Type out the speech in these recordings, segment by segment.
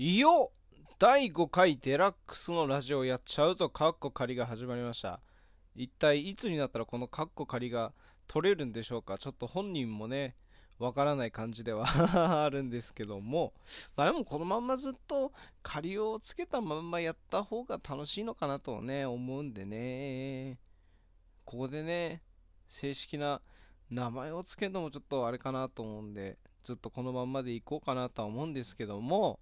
いよ第5回デラックスのラジオやっちゃうぞカッコ仮が始まりました。一体いつになったらこのカッコ仮が取れるんでしょうか。ちょっと本人もねわからない感じでは あるんですけども。まあでもこのまんまずっと仮をつけたまんまやった方が楽しいのかなとね思うんでね。ここでね正式な名前を付けるのもちょっとあれかなと思うんでずっとこのまんまでいこうかなとは思うんですけども。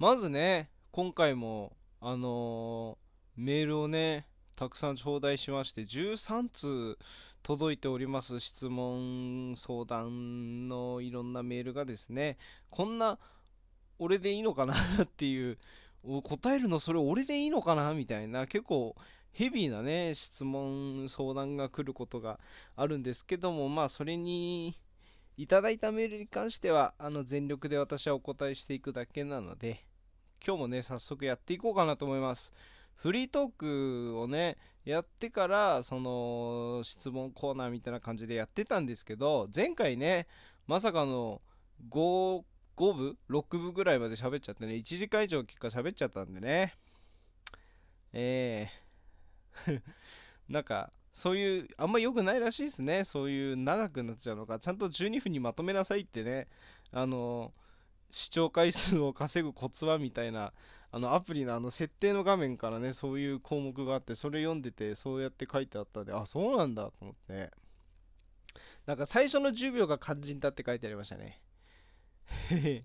まずね今回もあのーメールをねたくさん頂戴しまして13通届いております質問相談のいろんなメールがですねこんな俺でいいのかなっていう答えるのそれ俺でいいのかなみたいな結構ヘビーなね質問相談が来ることがあるんですけどもまあそれにいただいたメールに関してはあの全力で私はお答えしていくだけなので今日もね早速やっていこうかなと思います。フリートークをねやってからその質問コーナーみたいな感じでやってたんですけど前回ねまさかの5 5部6部ぐらいまで喋っちゃってね1時間以上結果喋っちゃったんでね。えー なんかそういうあんま良くないらしいですね。そういう長くなっちゃうのか。ちゃんと12分にまとめなさいってね。あの視聴回数を稼ぐコツはみたいなあのアプリのあの設定の画面からねそういう項目があってそれ読んでてそうやって書いてあったんであそうなんだと思って。なんか最初の10秒が肝心だって書いてありましたね。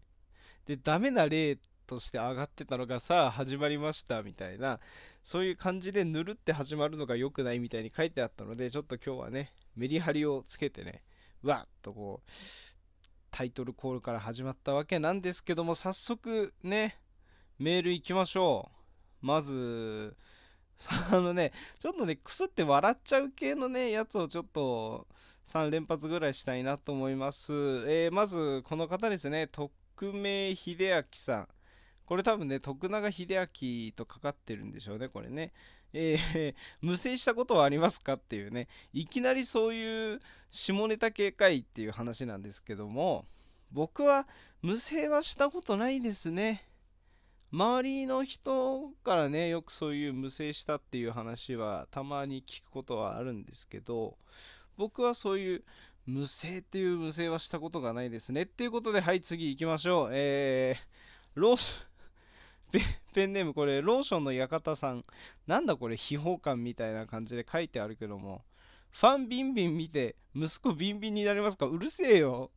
でダメな例として上がってたのがさあ始まりましたみたいなそういう感じでぬるって始まるのが良くないみたいに書いてあったのでちょっと今日はねメリハリをつけてねわっとこうタイトルコールから始まったわけなんですけども早速ねメール行きましょう。まず あのねちょっとねくすって笑っちゃう系のねやつをちょっと3連発ぐらいしたいなと思います、えーまずこの方ですね匿名秀明さん。これ多分ね徳永秀明とかかってるんでしょうねこれね。えー 無制したことはありますかっていうね。いきなりそういう下ネタ警戒っていう話なんですけども僕は無制はしたことないですね。周りの人からねよくそういう無制したっていう話はたまに聞くことはあるんですけど僕はそういう無制っていう無制はしたことがないですね。っていうことではい次行きましょう。えー、ローシ ペンネームこれローションの館さん。なんだこれ秘宝館みたいな感じで書いてあるけども。ファンビンビン見て息子ビンビンになりますか？うるせえよ。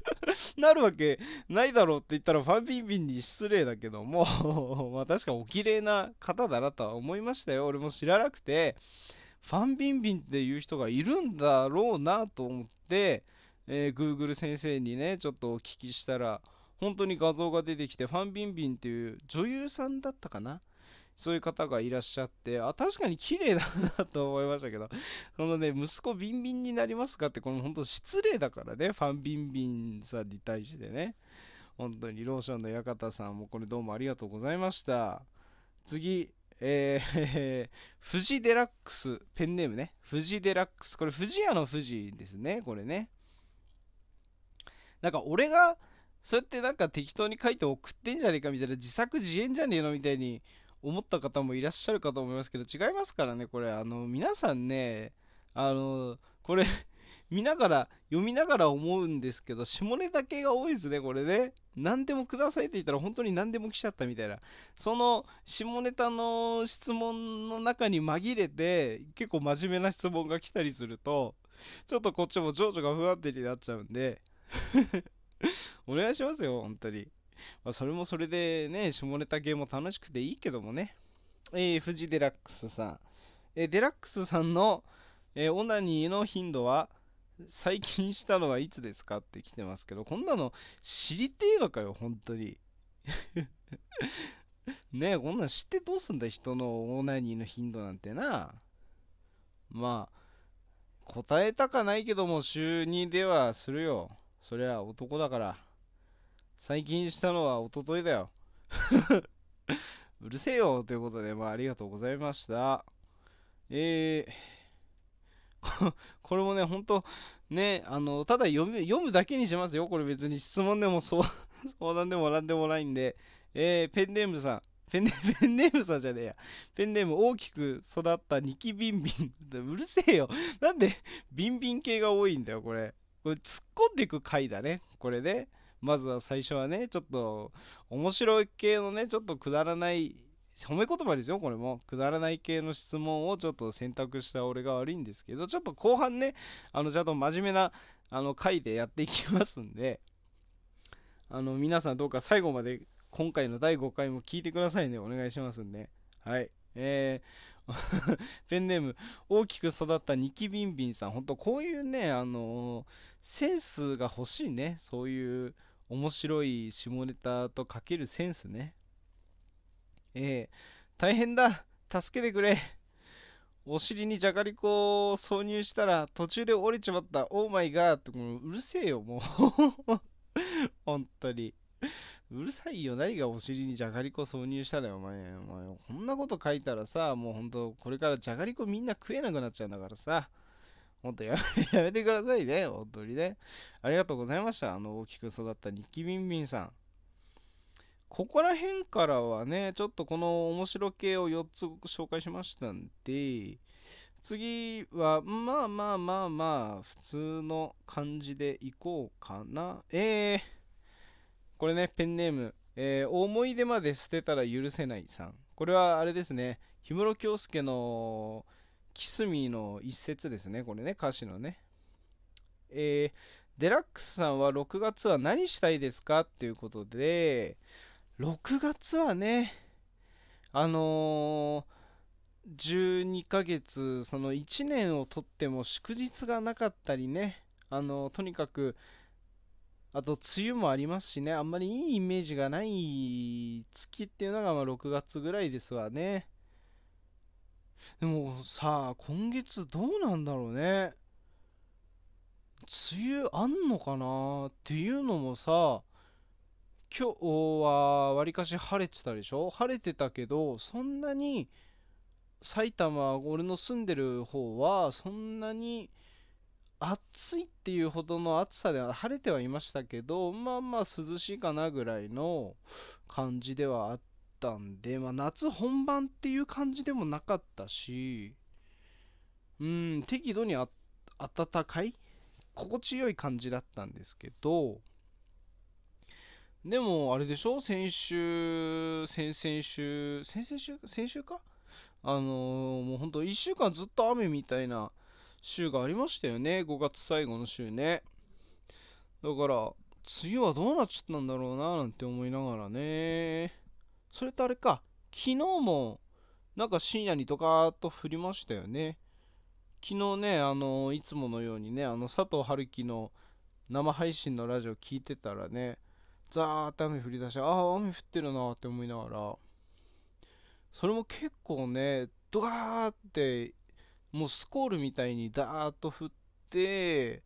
なるわけないだろうって言ったらファンビンビンに失礼だけども。まあ確かお綺麗な方だなとは思いましたよ。俺も知らなくて。ファンビンビンっていう人がいるんだろうなと思って、えー Google 先生にねちょっとお聞きしたら本当に画像が出てきてファンビンビンっていう女優さんだったかな？そういう方がいらっしゃってあ確かに綺麗だなと思いましたけどそのね息子ビンビンになりますかってこの本当失礼だからねファンビンビンさんに対してね。本当にローションの館さんもこれどうもありがとうございました。次えー、富士デラックスペンネームね。富士デラックス。これ富士屋の富士ですねこれね。なんか俺がそうやってなんか適当に書いて送ってんじゃねえかみたいな自作自演じゃねえのみたいに思った方もいらっしゃるかと思いますけど違いますからねこれ。あの皆さんねあのこれ 見ながら読みながら思うんですけど下ネタ系が多いですねこれね。何でもくださいって言ったら本当に何でも来ちゃったみたいな。その下ネタの質問の中に紛れて結構真面目な質問が来たりするとちょっとこっちも情緒が不安定になっちゃうんで。お願いしますよ本当にまあ、それもそれでね、下ネタ系も楽しくていいけどもね。えー、富士デラックスさん。えーデラックスさんの、えーオナニーの頻度は最近したのはいつですかって来てますけど、こんなの知りてえのかよ、本当に。ねえ、こんなん知ってどうすんだ、人のオナニーの頻度なんてな。まあ、答えたかないけども、週2ではするよ。そりゃ男だから。最近したのは一昨日だよ。うるせえよということで、まあ、ありがとうございました。えー、これもね、ほんと、ね、あの、ただ読む読むだけにしますよ。これ別に質問でもそう 相談でもなんでもないんで、えー、ペンネームさん。ペンネペンネームさんじゃねえや。ペンネーム大きく育ったニキビンビン。うるせえよ。なんでビンビン系が多いんだよ、これ。これ突っ込んでいく回だね。これね。まずは最初はね、ちょっと面白い系のね、ちょっとくだらない褒め言葉ですよ、これも。くだらない系の質問をちょっと選択した俺が悪いんですけど、ちょっと後半ね、あの、ちゃんと真面目な、あの、回でやっていきますんで、あの、皆さんどうか最後まで今回の第5回も聞いてくださいね。お願いしますんで。はい。えー ペンネーム、大きく育ったニキビンビンさん。ほんと、こういうね、あのー、センスが欲しいね。そういう面白い下ネタとかけるセンスね。えー、大変だ。助けてくれ。お尻にじゃがりこを挿入したら途中で折れちまった。オーマイガーってもうるせえよもう。本当に。うるさいよ。何がお尻にじゃがりこ挿入したらよお前。お前こんなこと書いたらさもうほんとこれからじゃがりこみんな食えなくなっちゃうんだからさ。ほんとやめてくださいね。本当にね。ありがとうございました。あの大きく育ったニッキビンビンさん。ここら辺からはね、ちょっとこの面白系を4つ紹介しましたんで、次は、まあまあまあまあ、普通の感じでいこうかな。えー、これね、ペンネーム、えー、思い出まで捨てたら許せないさん。これはあれですね、氷室京介のキスミーの一節ですね、これね、歌詞のね。えー、デラックスさんは6月は何したいですか？っていうことで、6月はね、あのー、12ヶ月、その1年をとっても祝日がなかったりね、あのー、とにかく、あと、梅雨もありますしね、あんまりいいイメージがない月っていうのが、まあ、6月ぐらいですわね。でもさ、今月どうなんだろうね。梅雨あんのかなっていうのもさ、今日はわりかし晴れてたでしょ？晴れてたけど、そんなに埼玉、俺の住んでる方は、そんなに暑いっていうほどの暑さでは晴れてはいましたけど、まあまあ涼しいかなぐらいの感じではあったんで、まあ夏本番っていう感じでもなかったし、うん、適度にあ暖かい心地よい感じだったんですけど、でも、あれでしょ？先週、先々週、先々週？先週か？あのー、もうほんと1週間ずっと雨みたいな週がありましたよね。5月最後の週ね。だから、梅雨はどうなっちゃったんだろうななんて思いながらね。それとあれか、昨日も、なんか深夜にドカーッと降りましたよね。昨日ね、あの、いつものようにね、あの、佐藤春樹の生配信のラジオ聞いてたらね、ザーッと雨降り出して、ああ、雨降ってるなって思いながら、それも結構ね、ドガーって、もうスコールみたいにダーッと降って、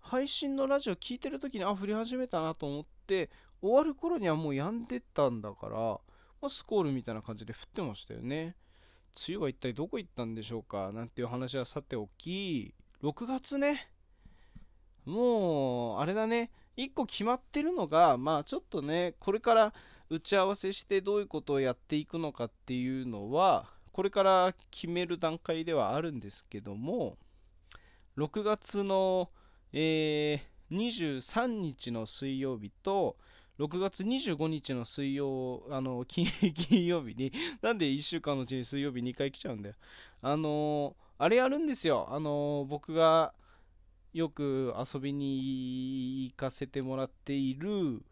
配信のラジオ聞いてる時に、あ、降り始めたなと思って、終わる頃にはもう止んでったんだから、まあ、スコールみたいな感じで降ってましたよね。梅雨は一体どこ行ったんでしょうかなんていう話はさておき、6月ね。もう、あれだね。1個決まってるのが、まあちょっとね、これから打ち合わせしてどういうことをやっていくのかっていうのは、これから決める段階ではあるんですけども、6月の、えー、23日の水曜日と、6月25日の水曜、あの、金曜日に、なんで1週間のうちに水曜日2回来ちゃうんだよ。あのー、あれやるんですよ。あのー、僕が、よく遊びに行かせてもらっている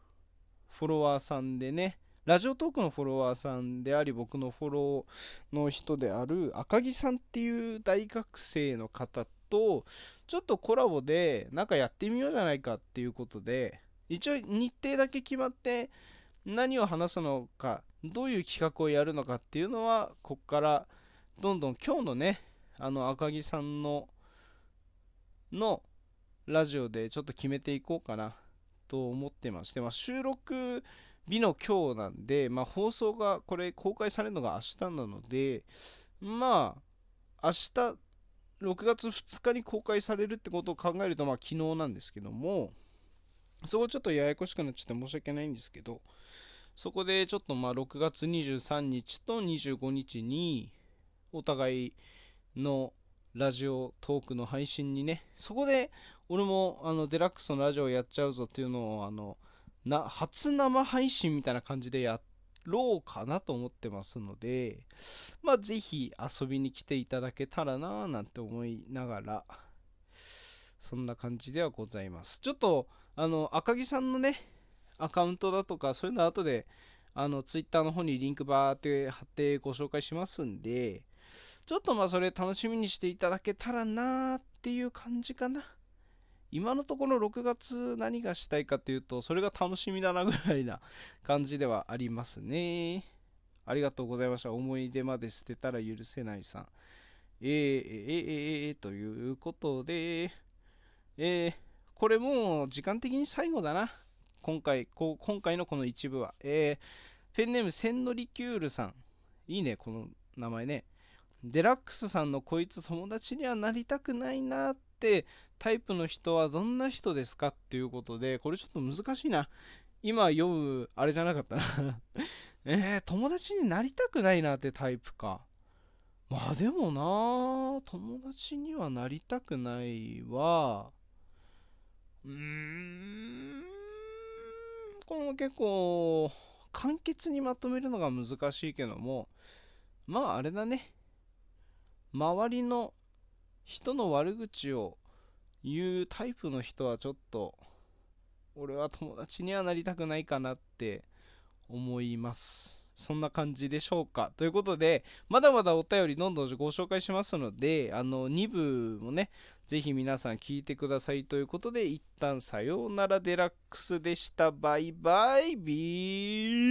フォロワーさんでね、ラジオトークのフォロワーさんであり、僕のフォローの人である赤木さんっていう大学生の方と、ちょっとコラボでなんかやってみようじゃないかっていうことで、一応日程だけ決まって何を話すのか、どういう企画をやるのかっていうのは、こっからどんどん今日のね、あの赤木さんののラジオでちょっと決めていこうかなと思ってまして、まあ、収録日の今日なんで、まあ、放送がこれ公開されるのが明日なので、まあ、明日、6月2日に公開されるってことを考えると、まあ、昨日なんですけども、そこちょっとややこしくなっちゃって申し訳ないんですけど、そこでちょっとまあ6月23日と25日にお互いのラジオトークの配信にね、そこで俺もあのデラックスのラジオやっちゃうぞっていうのをあのな初生配信みたいな感じでやろうかなと思ってますので、まあぜひ遊びに来ていただけたらなぁなんて思いながら、そんな感じではございます。ちょっとあの赤木さんのね、アカウントだとかそういうの後であのツイッターの方にリンクバーって貼ってご紹介しますんで、ちょっとまあそれ楽しみにしていただけたらなーっていう感じかな。今のところ6月何がしたいかというと、それが楽しみだなぐらいな感じではありますね。ありがとうございました。思い出まで捨てたら許せないさん。えー、えー、えー、え、ということで、えー、これもう時間的に最後だな。今回、こ今回のこの一部は。えー、ペンネーム千利キュールさん。いいね、この名前ね。デラックスさんのこいつ友達にはなりたくないなってタイプの人はどんな人ですかっていうことで、これちょっと難しいな。今読む、あれじゃなかったな えー、友達になりたくないなってタイプか。まあでもな友達にはなりたくないは、うーん、この結構、簡潔にまとめるのが難しいけども、まああれだね。周りの人の悪口を言うタイプの人はちょっと、俺は友達にはなりたくないかなって思います。そんな感じでしょうか。ということで、まだまだお便りどんどんご紹介しますので、あの、2部もね、ぜひ皆さん聞いてくださいということで、一旦さようならデラックスでした。バイバイビー